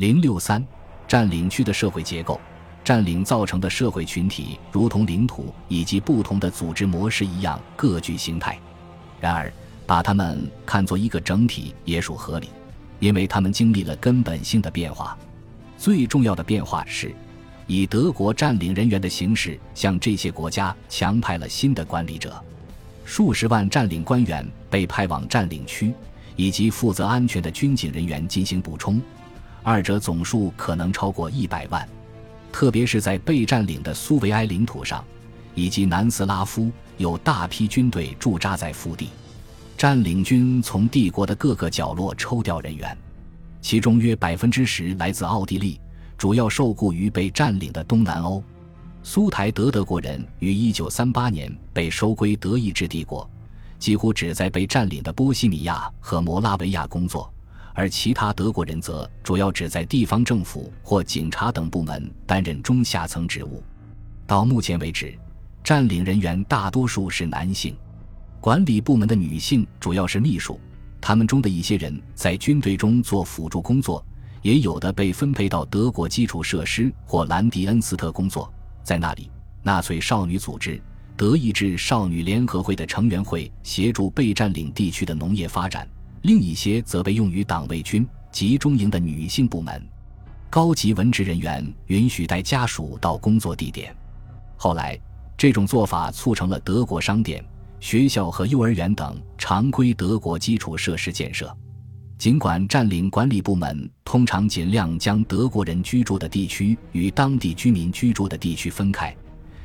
零六三，占领区的社会结构，占领造成的社会群体如同领土以及不同的组织模式一样各具形态。然而，把它们看作一个整体也属合理，因为它们经历了根本性的变化。最重要的变化是，以德国占领人员的形式向这些国家强派了新的管理者，数十万占领官员被派往占领区。以及负责安全的军警人员进行补充，二者总数可能超过一百万。特别是在被占领的苏维埃领土上，以及南斯拉夫，有大批军队驻扎在腹地。占领军从帝国的各个角落抽调人员，其中约百分之十来自奥地利，主要受雇于被占领的东南欧。苏台德德国人于一九三八年被收归德意志帝国。几乎只在被占领的波西米亚和摩拉维亚工作，而其他德国人则主要只在地方政府或警察等部门担任中下层职务。到目前为止，占领人员大多数是男性，管理部门的女性主要是秘书，他们中的一些人在军队中做辅助工作，也有的被分配到德国基础设施或兰迪恩斯特工作，在那里，纳粹少女组织。德意志少女联合会的成员会协助被占领地区的农业发展，另一些则被用于党卫军集中营的女性部门。高级文职人员允许带家属到工作地点。后来，这种做法促成了德国商店、学校和幼儿园等常规德国基础设施建设。尽管占领管理部门通常尽量将德国人居住的地区与当地居民居住的地区分开。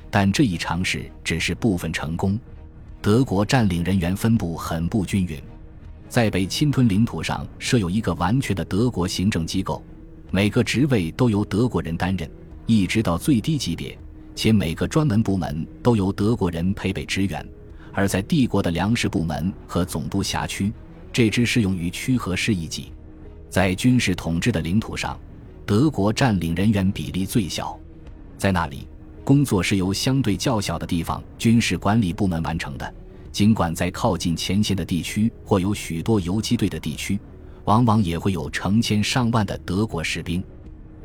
但这一尝试只是部分成功。德国占领人员分布很不均匀，在被侵吞领土上设有一个完全的德国行政机构，每个职位都由德国人担任，一直到最低级别，且每个专门部门都由德国人配备职员。而在帝国的粮食部门和总督辖区，这只适用于区和市一级。在军事统治的领土上，德国占领人员比例最小，在那里。工作是由相对较小的地方军事管理部门完成的，尽管在靠近前线的地区或有许多游击队的地区，往往也会有成千上万的德国士兵。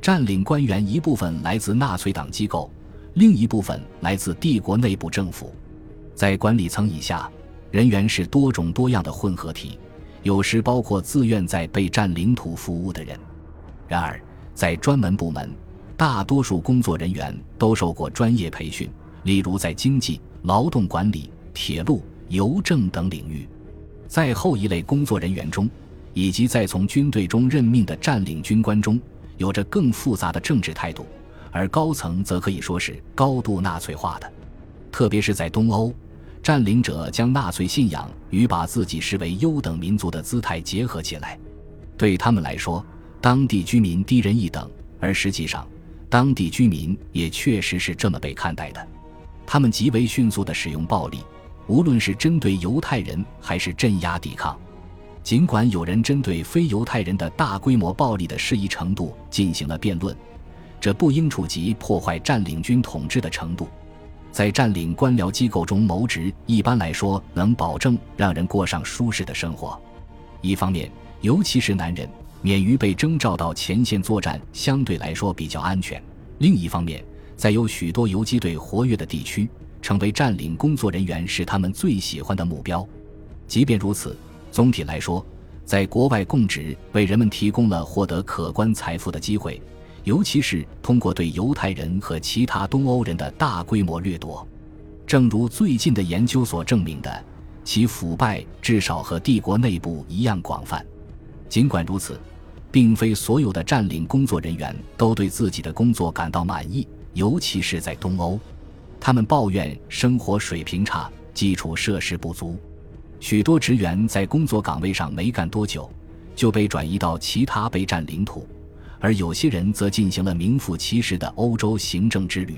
占领官员一部分来自纳粹党机构，另一部分来自帝国内部政府。在管理层以下，人员是多种多样的混合体，有时包括自愿在被占领土服务的人。然而，在专门部门。大多数工作人员都受过专业培训，例如在经济、劳动管理、铁路、邮政等领域。在后一类工作人员中，以及在从军队中任命的占领军官中，有着更复杂的政治态度，而高层则可以说是高度纳粹化的。特别是在东欧，占领者将纳粹信仰与把自己视为优等民族的姿态结合起来。对他们来说，当地居民低人一等，而实际上。当地居民也确实是这么被看待的，他们极为迅速地使用暴力，无论是针对犹太人还是镇压抵抗。尽管有人针对非犹太人的大规模暴力的适宜程度进行了辩论，这不应触及破坏占领军统治的程度。在占领官僚机构中谋职，一般来说能保证让人过上舒适的生活。一方面，尤其是男人。免于被征召到前线作战，相对来说比较安全。另一方面，在有许多游击队活跃的地区，成为占领工作人员是他们最喜欢的目标。即便如此，总体来说，在国外供职为人们提供了获得可观财富的机会，尤其是通过对犹太人和其他东欧人的大规模掠夺。正如最近的研究所证明的，其腐败至少和帝国内部一样广泛。尽管如此，并非所有的占领工作人员都对自己的工作感到满意，尤其是在东欧，他们抱怨生活水平差、基础设施不足。许多职员在工作岗位上没干多久，就被转移到其他被占领土，而有些人则进行了名副其实的欧洲行政之旅。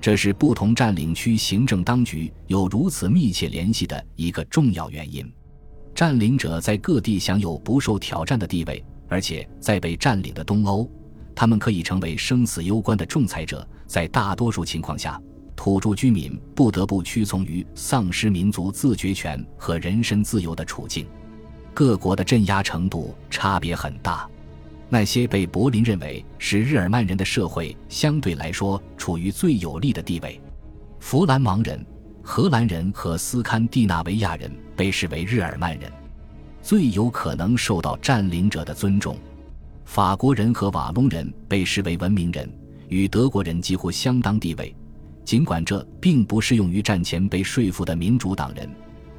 这是不同占领区行政当局有如此密切联系的一个重要原因。占领者在各地享有不受挑战的地位。而且在被占领的东欧，他们可以成为生死攸关的仲裁者。在大多数情况下，土著居民不得不屈从于丧失民族自决权和人身自由的处境。各国的镇压程度差别很大。那些被柏林认为是日耳曼人的社会相对来说处于最有利的地位。弗兰芒人、荷兰人和斯堪的纳维亚人被视为日耳曼人，最有可能受到占领者的尊重。法国人和瓦隆人被视为文明人，与德国人几乎相当地位。尽管这并不适用于战前被说服的民主党人，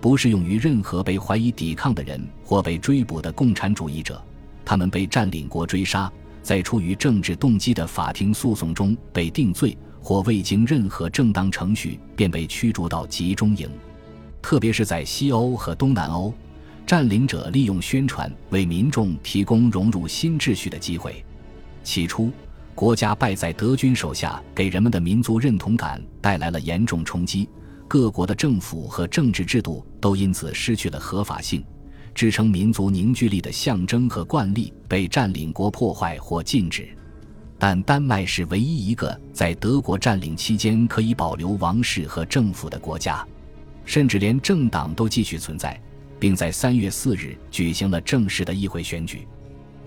不适用于任何被怀疑抵抗的人或被追捕的共产主义者。他们被占领国追杀，在出于政治动机的法庭诉讼中被定罪，或未经任何正当程序便被驱逐到集中营。特别是在西欧和东南欧，占领者利用宣传为民众提供融入新秩序的机会。起初，国家败在德军手下，给人们的民族认同感带来了严重冲击，各国的政府和政治制度都因此失去了合法性。支撑民族凝聚力的象征和惯例被占领国破坏或禁止，但丹麦是唯一一个在德国占领期间可以保留王室和政府的国家，甚至连政党都继续存在，并在三月四日举行了正式的议会选举。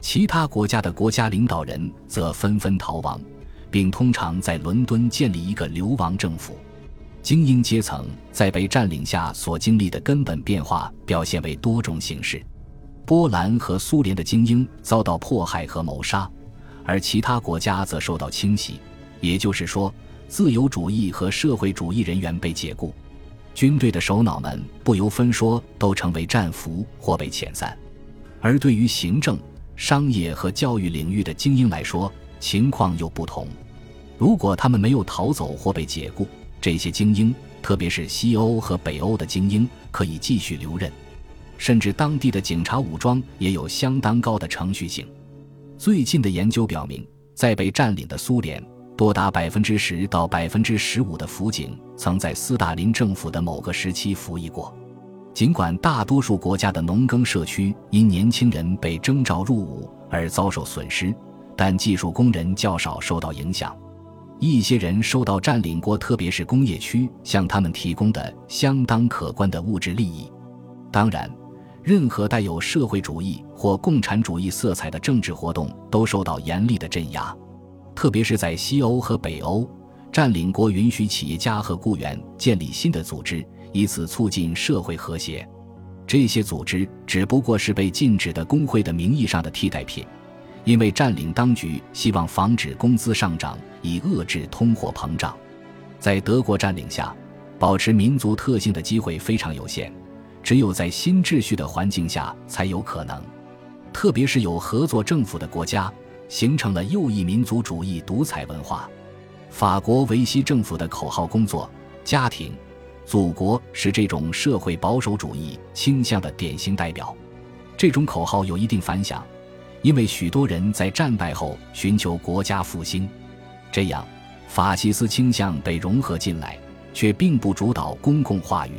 其他国家的国家领导人则纷纷逃亡，并通常在伦敦建立一个流亡政府。精英阶层在被占领下所经历的根本变化表现为多种形式。波兰和苏联的精英遭到迫害和谋杀，而其他国家则受到清洗，也就是说，自由主义和社会主义人员被解雇，军队的首脑们不由分说都成为战俘或被遣散。而对于行政、商业和教育领域的精英来说，情况又不同。如果他们没有逃走或被解雇，这些精英，特别是西欧和北欧的精英，可以继续留任，甚至当地的警察武装也有相当高的程序性。最近的研究表明，在被占领的苏联，多达百分之十到百分之十五的辅警曾在斯大林政府的某个时期服役过。尽管大多数国家的农耕社区因年轻人被征召入伍而遭受损失，但技术工人较少受到影响。一些人受到占领国，特别是工业区向他们提供的相当可观的物质利益。当然，任何带有社会主义或共产主义色彩的政治活动都受到严厉的镇压。特别是在西欧和北欧，占领国允许企业家和雇员建立新的组织，以此促进社会和谐。这些组织只不过是被禁止的工会的名义上的替代品。因为占领当局希望防止工资上涨，以遏制通货膨胀，在德国占领下，保持民族特性的机会非常有限，只有在新秩序的环境下才有可能。特别是有合作政府的国家，形成了右翼民族主义独裁文化。法国维希政府的口号“工作、家庭、祖国”是这种社会保守主义倾向的典型代表。这种口号有一定反响。因为许多人在战败后寻求国家复兴，这样法西斯倾向被融合进来，却并不主导公共话语。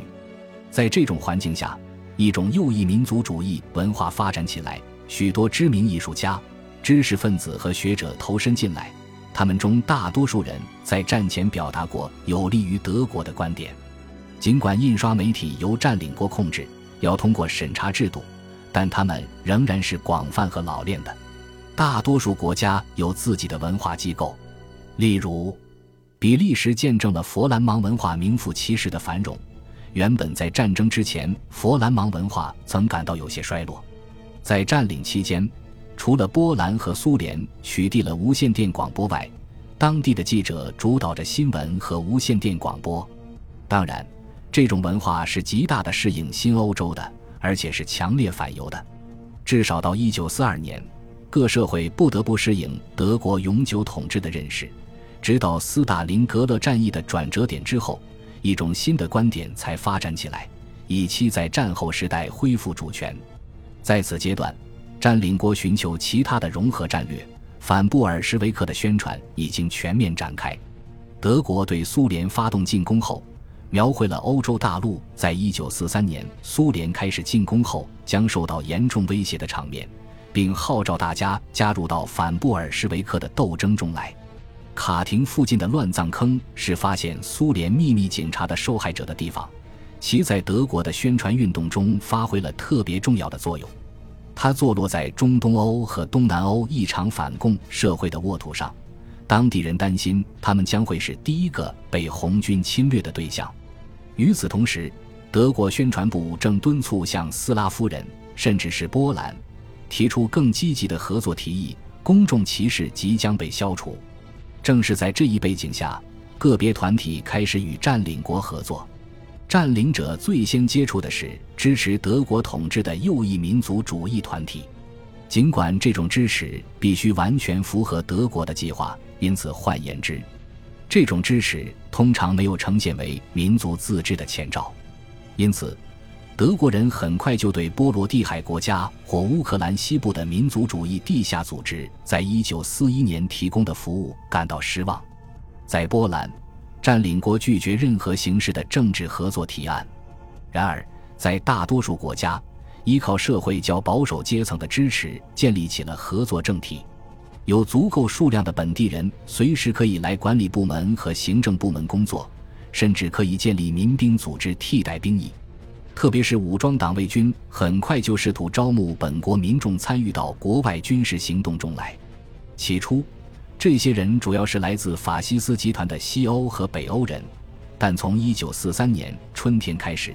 在这种环境下，一种右翼民族主义文化发展起来，许多知名艺术家、知识分子和学者投身进来。他们中大多数人在战前表达过有利于德国的观点。尽管印刷媒体由占领国控制，要通过审查制度。但他们仍然是广泛和老练的。大多数国家有自己的文化机构，例如，比利时见证了佛兰芒文化名副其实的繁荣。原本在战争之前，佛兰芒文化曾感到有些衰落。在占领期间，除了波兰和苏联取缔了无线电广播外，当地的记者主导着新闻和无线电广播。当然，这种文化是极大的适应新欧洲的。而且是强烈反犹的，至少到一九四二年，各社会不得不适应德国永久统治的认识。直到斯大林格勒战役的转折点之后，一种新的观点才发展起来，以期在战后时代恢复主权。在此阶段，占领国寻求其他的融合战略，反布尔什维克的宣传已经全面展开。德国对苏联发动进攻后。描绘了欧洲大陆在一九四三年苏联开始进攻后将受到严重威胁的场面，并号召大家加入到反布尔什维克的斗争中来。卡廷附近的乱葬坑是发现苏联秘密警察的受害者的地方，其在德国的宣传运动中发挥了特别重要的作用。它坐落在中东欧和东南欧异常反共社会的沃土上，当地人担心他们将会是第一个被红军侵略的对象。与此同时，德国宣传部正敦促向斯拉夫人，甚至是波兰，提出更积极的合作提议。公众歧视即将被消除。正是在这一背景下，个别团体开始与占领国合作。占领者最先接触的是支持德国统治的右翼民族主义团体，尽管这种支持必须完全符合德国的计划，因此换言之，这种支持通常没有呈现为民族自治的前兆。因此，德国人很快就对波罗的海国家或乌克兰西部的民族主义地下组织在一九四一年提供的服务感到失望。在波兰。占领国拒绝任何形式的政治合作提案。然而，在大多数国家，依靠社会较保守阶层的支持，建立起了合作政体。有足够数量的本地人随时可以来管理部门和行政部门工作，甚至可以建立民兵组织替代兵役。特别是武装党卫军，很快就试图招募本国民众参与到国外军事行动中来。起初。这些人主要是来自法西斯集团的西欧和北欧人，但从1943年春天开始，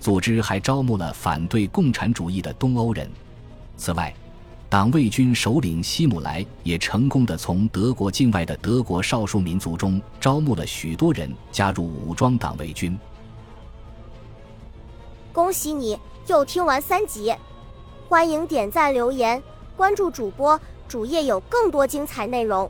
组织还招募了反对共产主义的东欧人。此外，党卫军首领希姆莱也成功的从德国境外的德国少数民族中招募了许多人加入武装党卫军。恭喜你又听完三集，欢迎点赞、留言、关注主播。主页有更多精彩内容。